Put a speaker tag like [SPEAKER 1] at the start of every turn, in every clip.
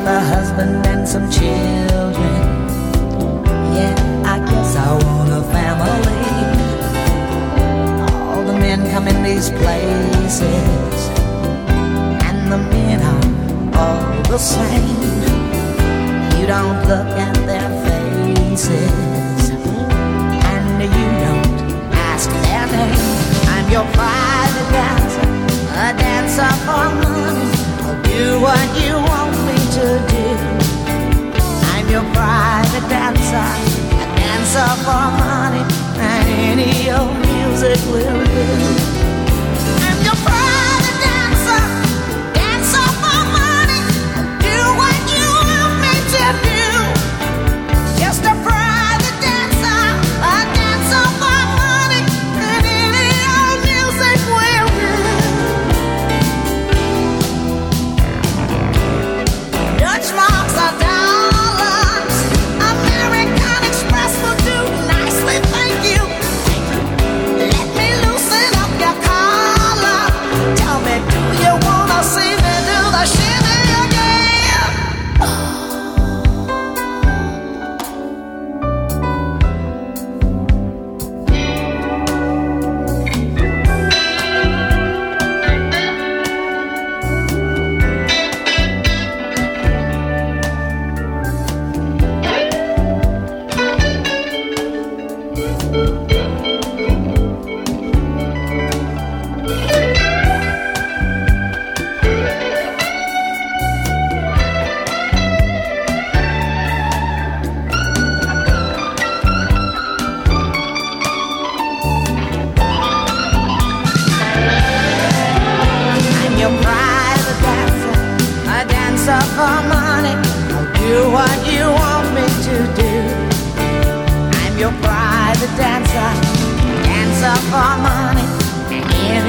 [SPEAKER 1] Have a husband and some children. Yeah, I guess I want a family. All the men come in these places, and the men are all the same. You don't look at their faces, and you don't ask their name. I'm your private dancer, a dancer for money. I'll do what you want do. I'm your private dancer, a dancer for money, and any old music will do.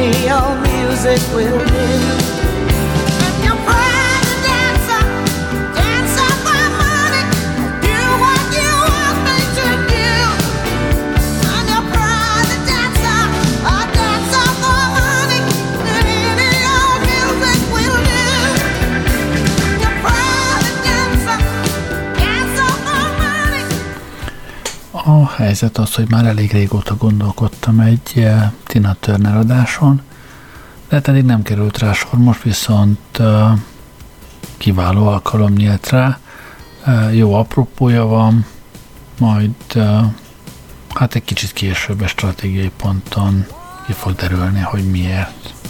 [SPEAKER 1] your music will
[SPEAKER 2] live. Helyzet az, hogy már elég régóta gondolkodtam egy eh, Tina Turner adáson, de hát eddig nem került rá sor, most viszont eh, kiváló alkalom nyílt rá, Eh, jó apropója van, majd hát egy kicsit később egy stratégiai ponton ki fog derülni, hogy miért.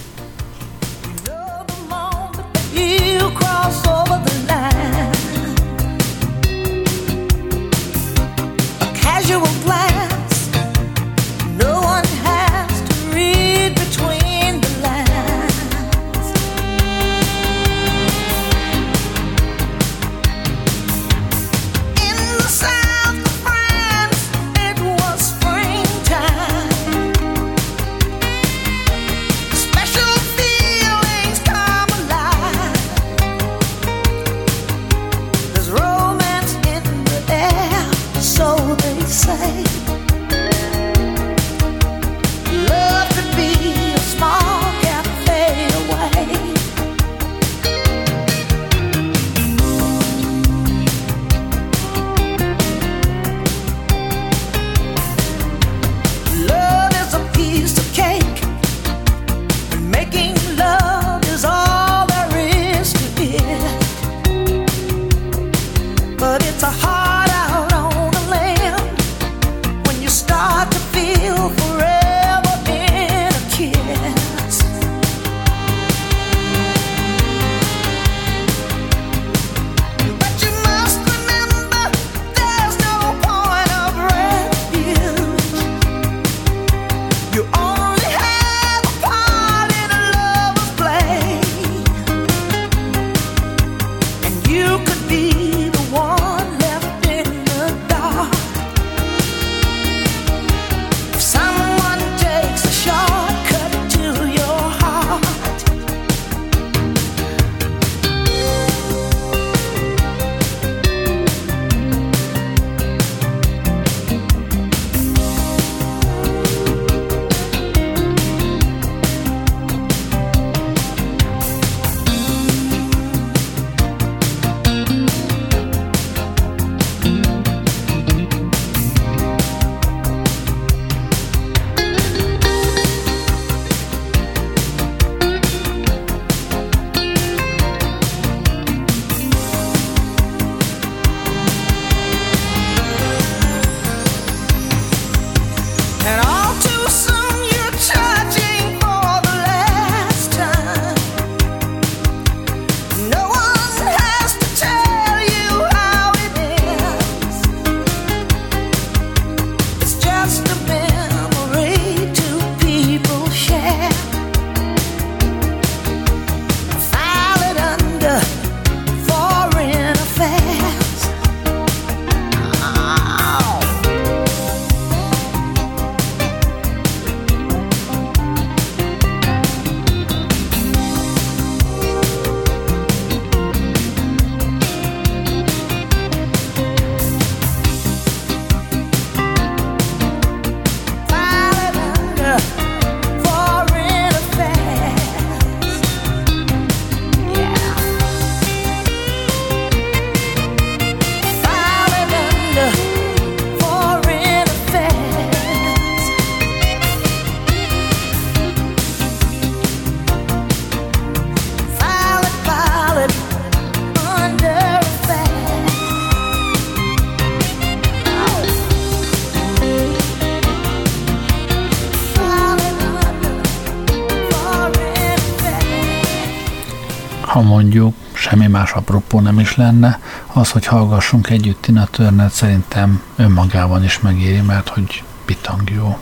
[SPEAKER 2] Ha mondjuk semmi más apropó nem is lenne, az, hogy hallgassunk együtt Tina turner szerintem önmagában is megéri, mert hogy bitang jó.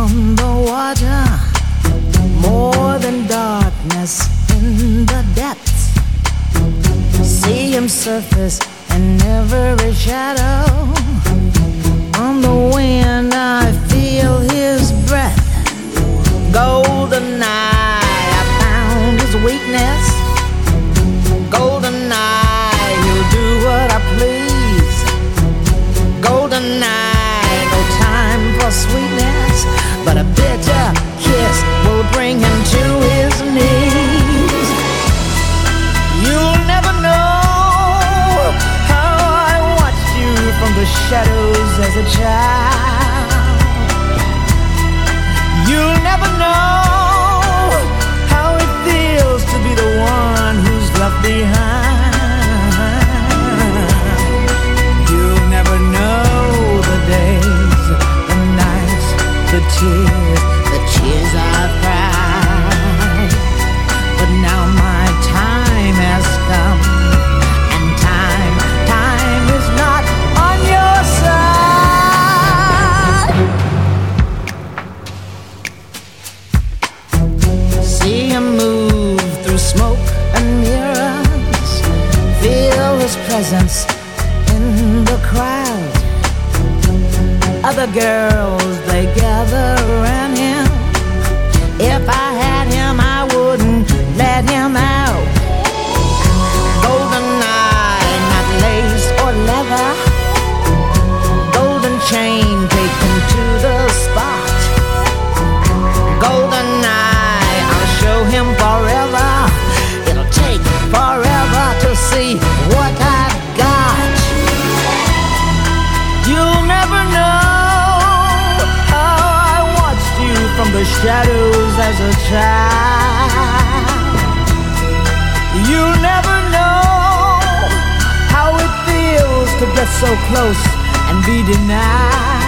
[SPEAKER 1] On the water, more than darkness in the depths. See him surface in every shadow. On the wind, I feel his breath. Golden eye, I found his weakness. Golden eye, he'll do what I please. Golden eye no time for sweetness, but a bitter kiss will bring him to his knees. You'll never know how I watched you from the shadows as a child. You'll never know tears, the tears I've cried. But now my time has come, and time, time is not on your side. See him move through smoke and mirrors, feel his presence in the crowd. Other girls gather around him. If I had him, I wouldn't let him out. Golden eye, not lace or leather. Golden chain taken shadows as a child. You'll never know how it feels to get so close and be denied.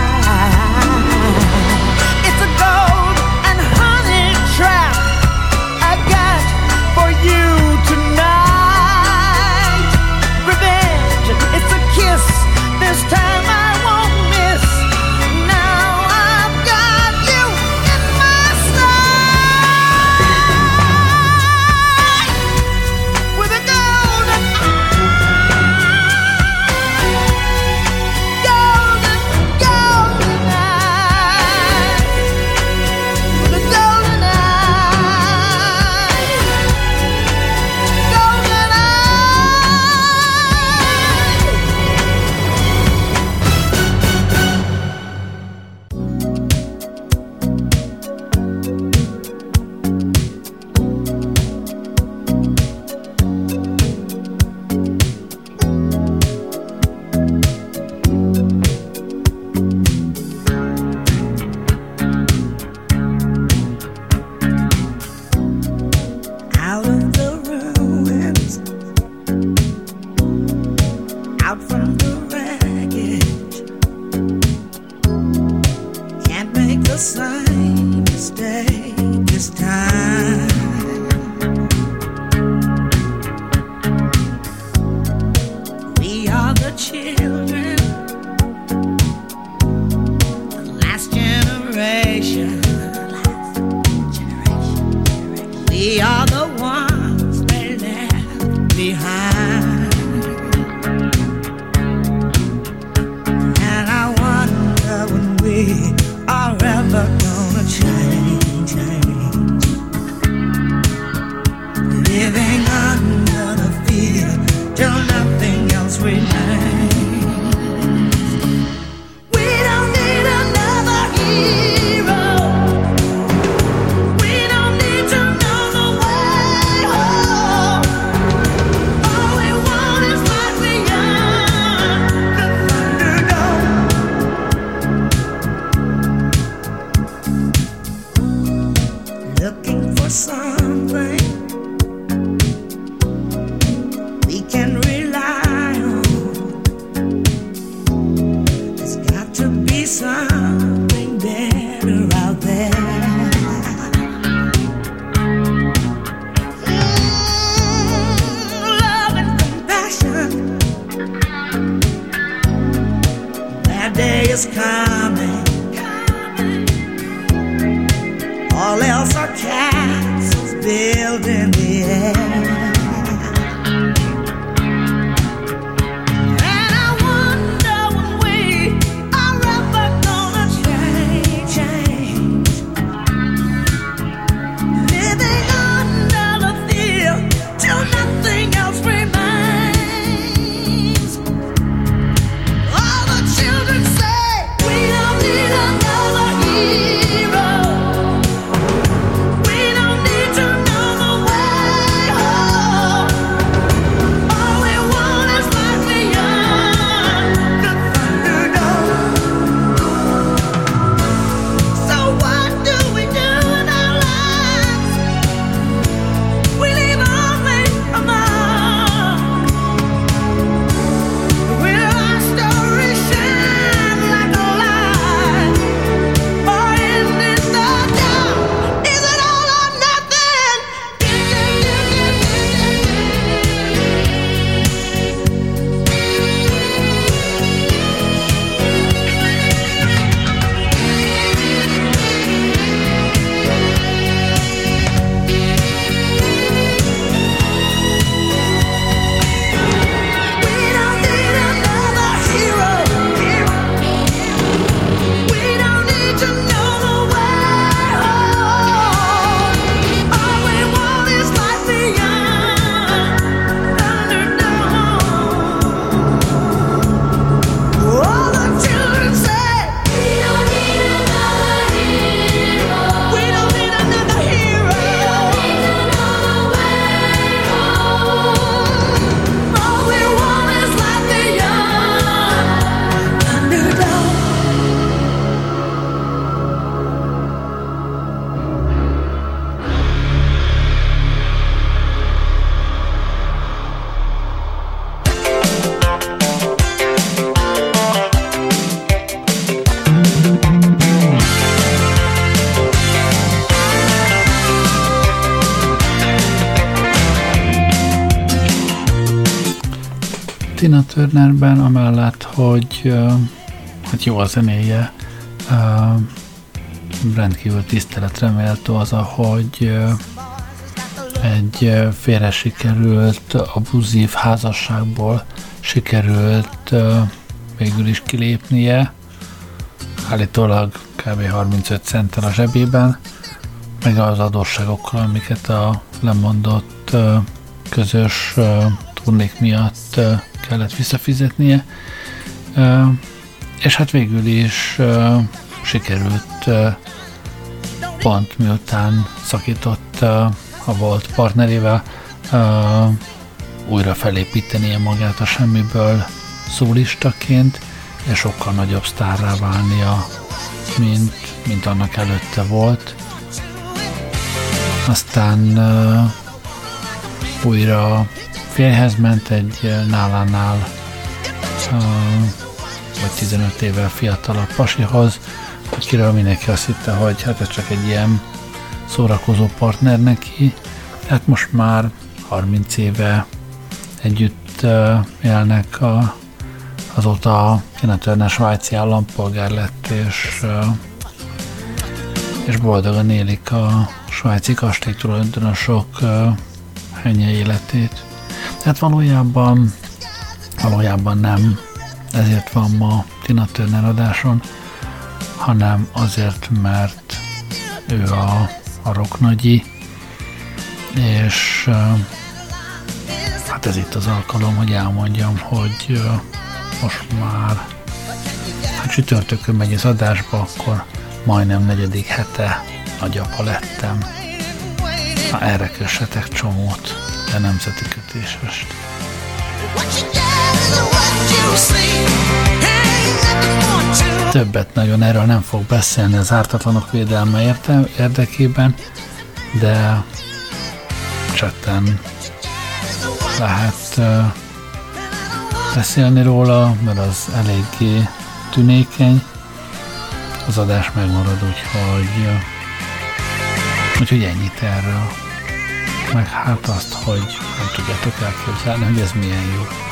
[SPEAKER 1] the same mistake this time.
[SPEAKER 2] Amellett, hogy hát jó a zenéje, rendkívül tiszteletre méltó az, ahogy egy félre sikerült abuzív házasságból sikerült végül is kilépnie, állítólag kb. 35 centtel a zsebében, meg az adósságokkal, amiket a lemondott közös turnék miatt kellett visszafizetnie, és hát végül is sikerült pont miután szakított a volt partnerével újra felépítenie magát a semmiből szólistaként, és sokkal nagyobb sztárrá válnia, mint, mint annak előtte volt. Aztán uh, újra férjhez ment egy eh, nálánál vagy 15 évvel fiatalabb pasihoz, akiről mindenki azt hitte, hogy hát ez csak egy ilyen szórakozó partner neki. Hát most már 30 éve együtt uh, élnek a, azóta Tina Turner svájci állampolgár lett, és, uh, és boldogan élik a svájci kastély tulajdonosok uh, ennyi életét. Tehát valójában, valójában nem ezért van ma Tina Turner adáson, hanem azért, mert ő a, a rocknagyi, és hát ez itt az alkalom, hogy elmondjam, hogy most már hát csütörtökön megy az adásba, akkor majdnem negyedik hete nagyapa lettem. Na, erre kössetek csomót a nemzeti kötésest. Többet nagyon erről nem fog beszélni az ártatlanok védelme érte, érdekében, de csetten lehet uh, beszélni róla, mert az eléggé tünékeny. Az adás megmarad, úgyhogy, úgyhogy ennyit erről meg hát azt, hogy nem tudjátok elképzelni, hogy ez milyen jó.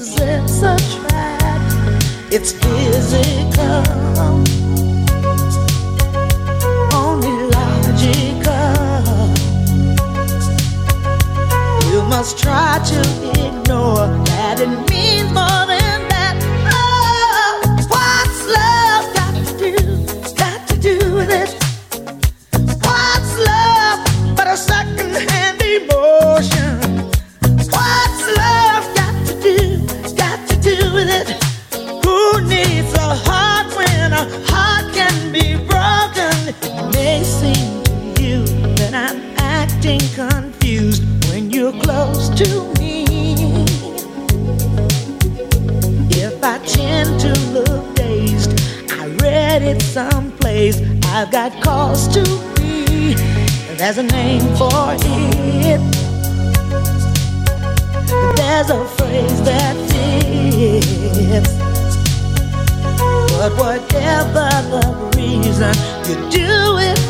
[SPEAKER 1] Opposites attract. It's physical, only logical. You must try to Got cause to be. There's a name for it. There's a phrase that fits. But whatever the reason, you do it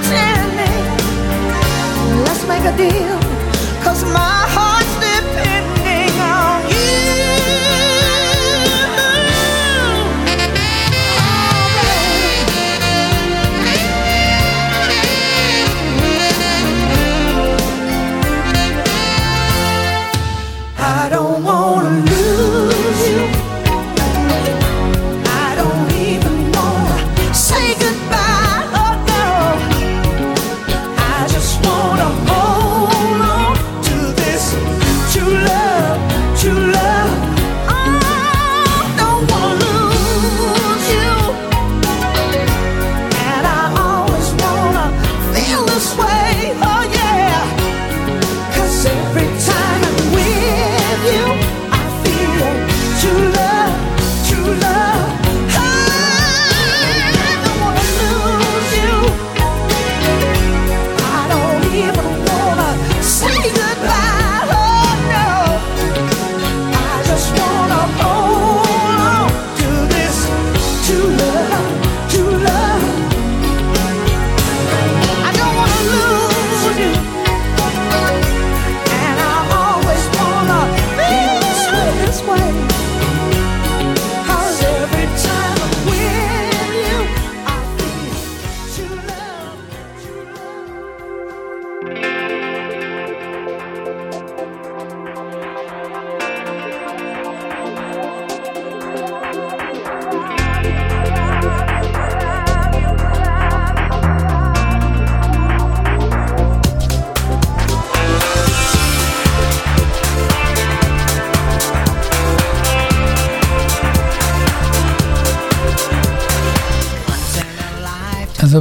[SPEAKER 1] pretending. Let's make a deal.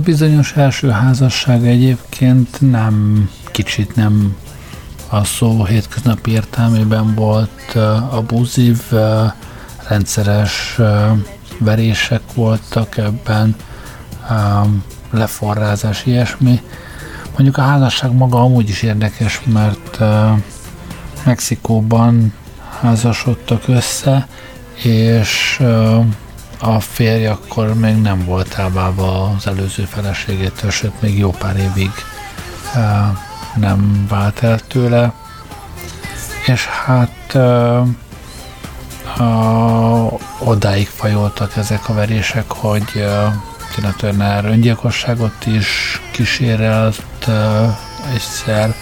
[SPEAKER 2] Bizonyos első házasság egyébként nem kicsit nem a szó hétköznapi értelmében volt abúzív, rendszeres verések voltak ebben, leforrázás, ilyesmi. Mondjuk a házasság maga amúgy is érdekes, mert Mexikóban házasodtak össze, és a férj akkor még nem volt elválva az előző feleségétől, sőt még jó pár évig nem vált el tőle. És hát uh, odáig fajoltak ezek a verések, hogy uh, Tina Turner öngyilkosságot is kísérelt uh, egyszer,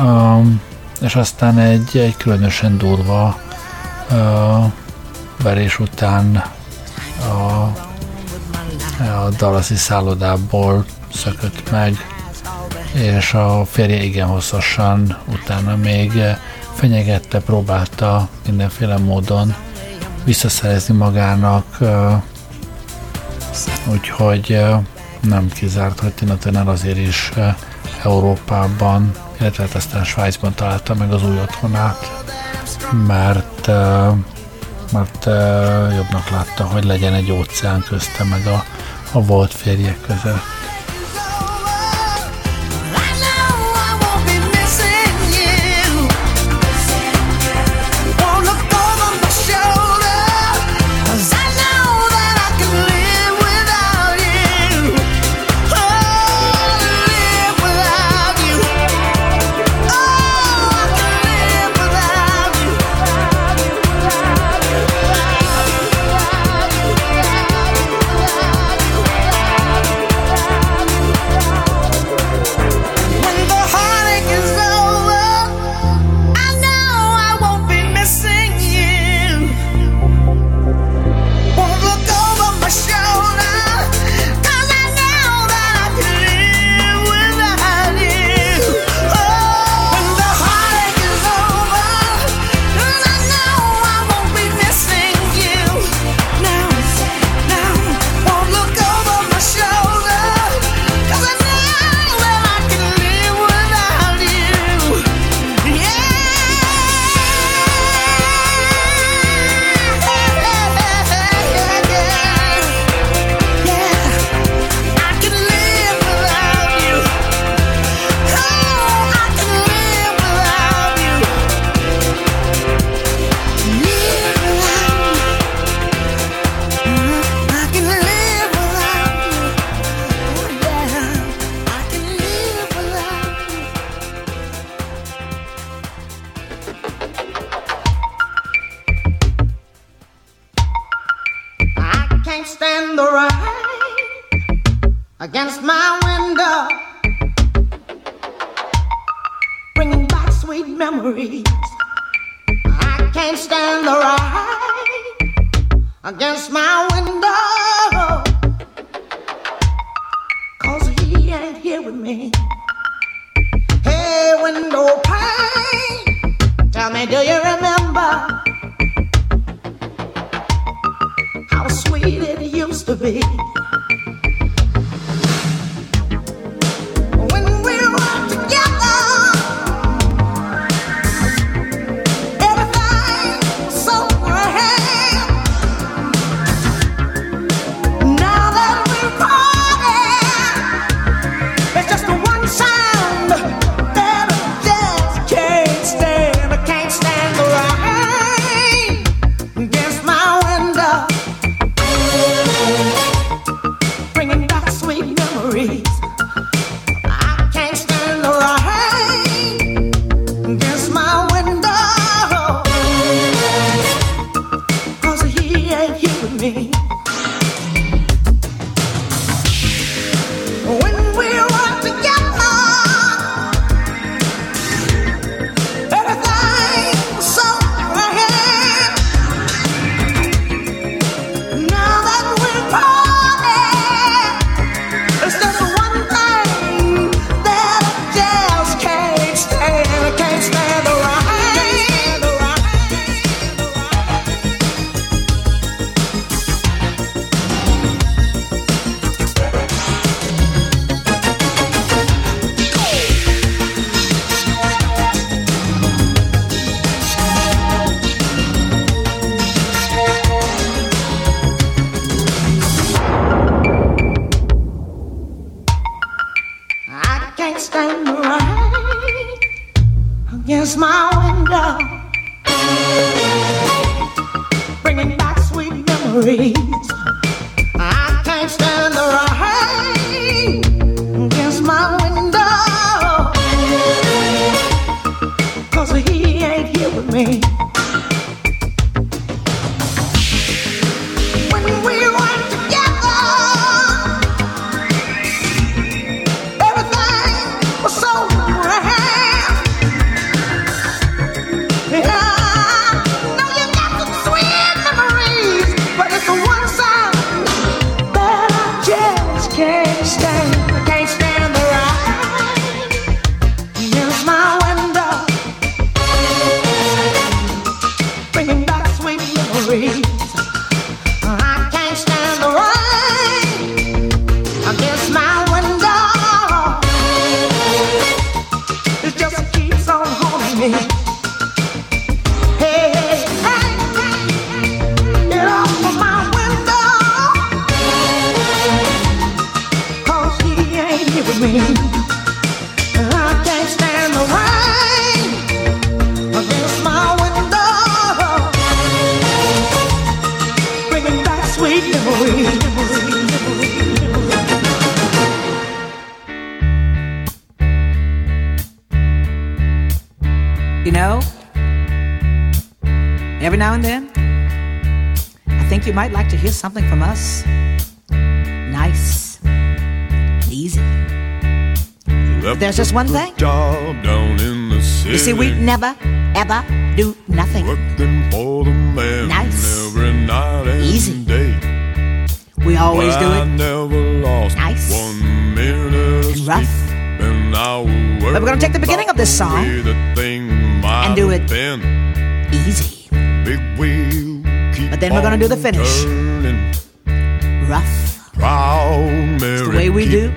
[SPEAKER 2] um, és aztán egy, egy különösen durva uh, verés után a, a Dallasi szállodából szökött meg, és a férje igen hosszasan utána még fenyegette, próbálta mindenféle módon visszaszerezni magának, úgyhogy nem kizárt, hogy Tina Turner azért is Európában, illetve hát aztán Svájcban találta meg az új otthonát, mert mert uh, jobbnak látta, hogy legyen egy óceán közte meg a, a volt férjek között.
[SPEAKER 1] me. There's just one thing.
[SPEAKER 3] Job down in the city.
[SPEAKER 1] You see, we never, ever do nothing.
[SPEAKER 3] Working for the man
[SPEAKER 1] nice,
[SPEAKER 3] every night and
[SPEAKER 1] easy.
[SPEAKER 3] day.
[SPEAKER 1] We always
[SPEAKER 3] but
[SPEAKER 1] do
[SPEAKER 3] I
[SPEAKER 1] it.
[SPEAKER 3] never lost
[SPEAKER 1] nice,
[SPEAKER 3] one minute
[SPEAKER 1] and rough.
[SPEAKER 3] And I
[SPEAKER 1] but we're gonna take the beginning of this song
[SPEAKER 3] and
[SPEAKER 1] do it
[SPEAKER 3] been.
[SPEAKER 1] easy.
[SPEAKER 3] Big wheel
[SPEAKER 1] but then we're gonna do the finish.
[SPEAKER 3] Turning.
[SPEAKER 1] Rough.
[SPEAKER 3] Proud Mary.
[SPEAKER 1] the way we do.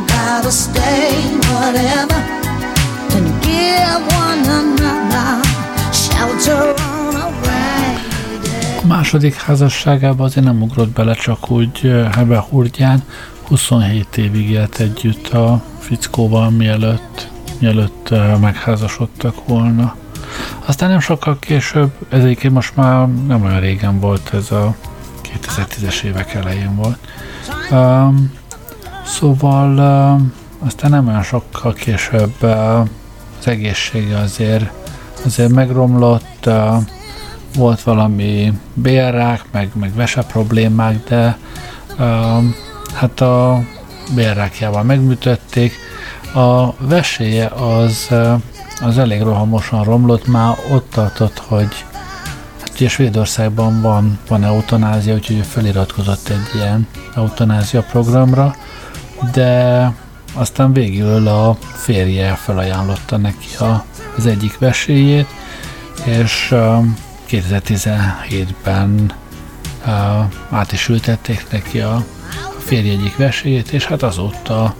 [SPEAKER 1] People gotta stay whatever and give one another shelter on a rainy day.
[SPEAKER 2] A második házasságában azért nem ugrott bele csak úgy Hebe Hurgyán, 27 évig élt együtt a fickóval, mielőtt, mielőtt megházasodtak volna. Aztán nem sokkal később, ez egyébként most már nem olyan régen volt, ez a 2010-es évek elején volt. Um, szóval aztán nem olyan sokkal később az egészsége azért, azért megromlott, volt valami bélrák, meg, meg vese problémák, de hát a bélrákjával megműtötték. A veséje az, az elég rohamosan romlott, már ott tartott, hogy hát ugye Svédországban van, van eutanázia, úgyhogy ő feliratkozott egy ilyen eutanázia programra, de aztán végül a férje felajánlotta neki a, az egyik veséjét, és um, 2017-ben uh, át is ültették neki a, a férj egyik veséjét, és hát azóta,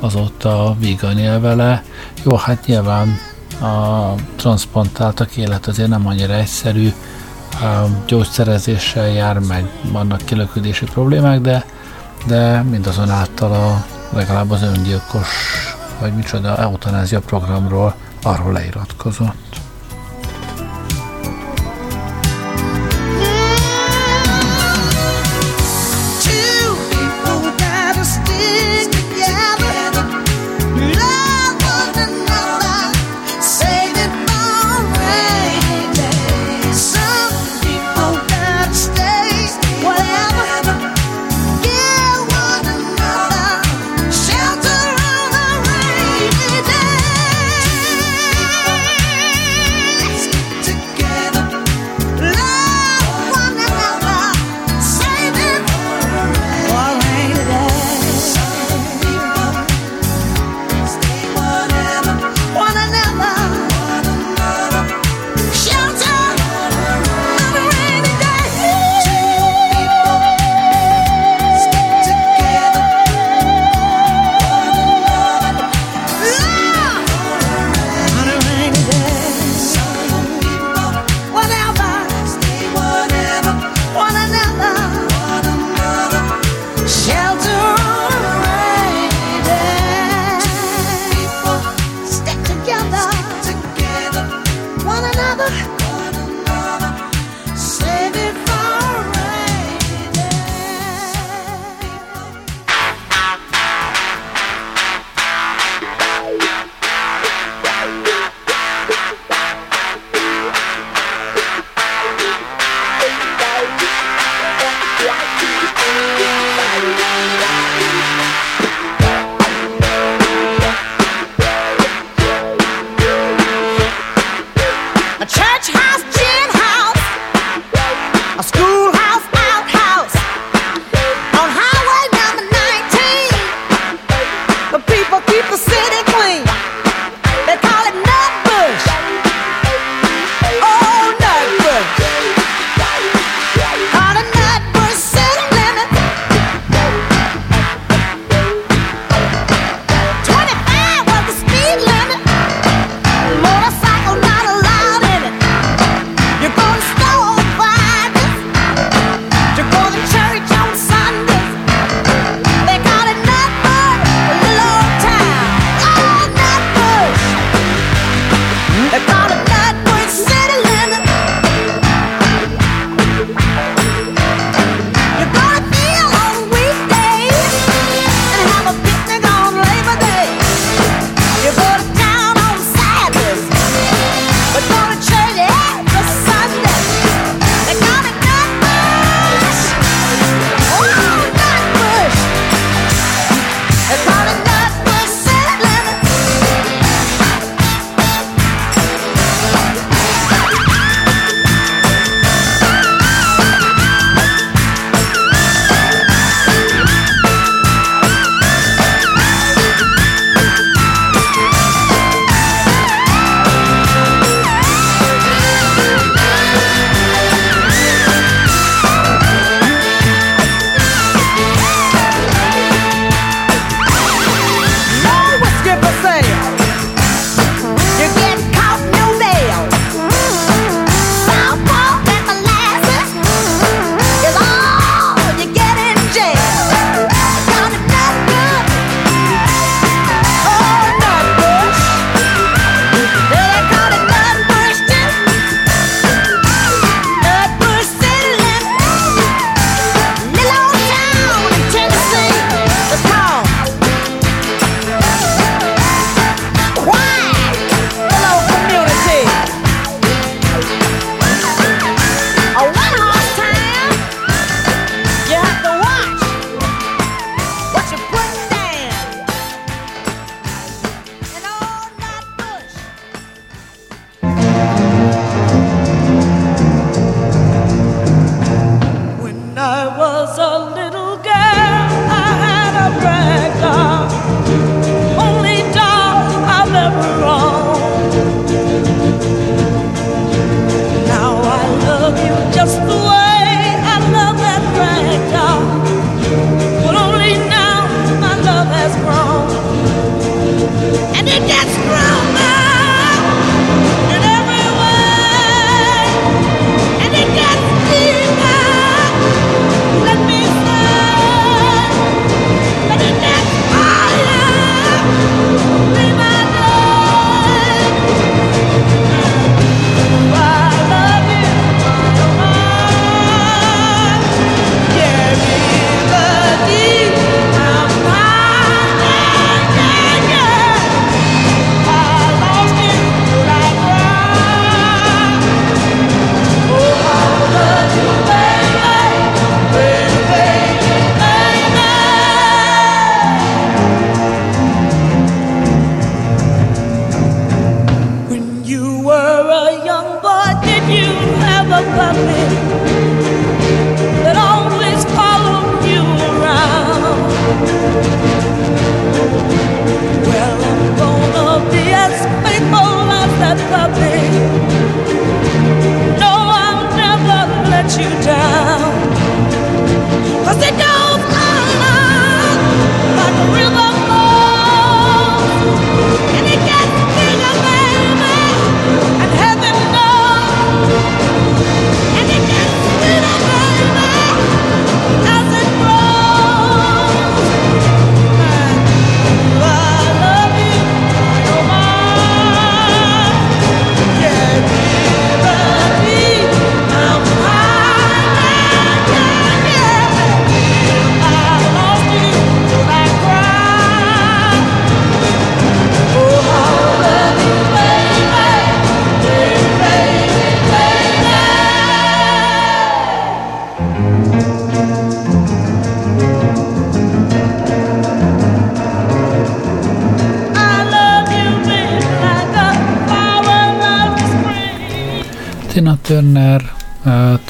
[SPEAKER 2] azóta vígan él vele. Jó, hát nyilván a transzplantáltak élet azért nem annyira egyszerű, uh, gyógyszerezéssel jár, meg vannak kilöködési problémák, de, de mindazonáltal a, legalább az öngyilkos, vagy micsoda, eutanázia programról arról leiratkozott.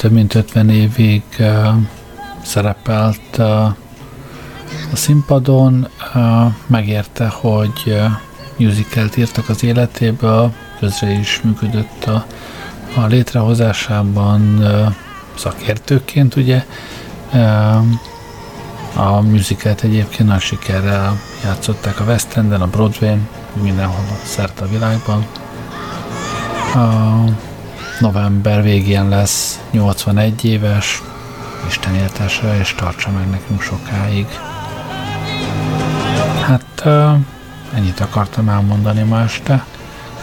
[SPEAKER 2] Több mint 50 évig szerepelt a színpadon, megérte, hogy musicalt írtak az életéből, közre is működött a, a létrehozásában szakértőként, ugye. A musicalt egyébként nagy sikerrel játszották a West Enden, a Broadway-n, mindenhol szerte a világban. A november végén lesz 81 éves, Isten éltesse és tartsa meg nekünk sokáig. Hát ennyit akartam elmondani ma este.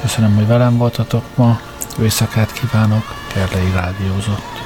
[SPEAKER 2] Köszönöm, hogy velem voltatok ma. Jó éjszakát kívánok, Kerlei Rádiózott.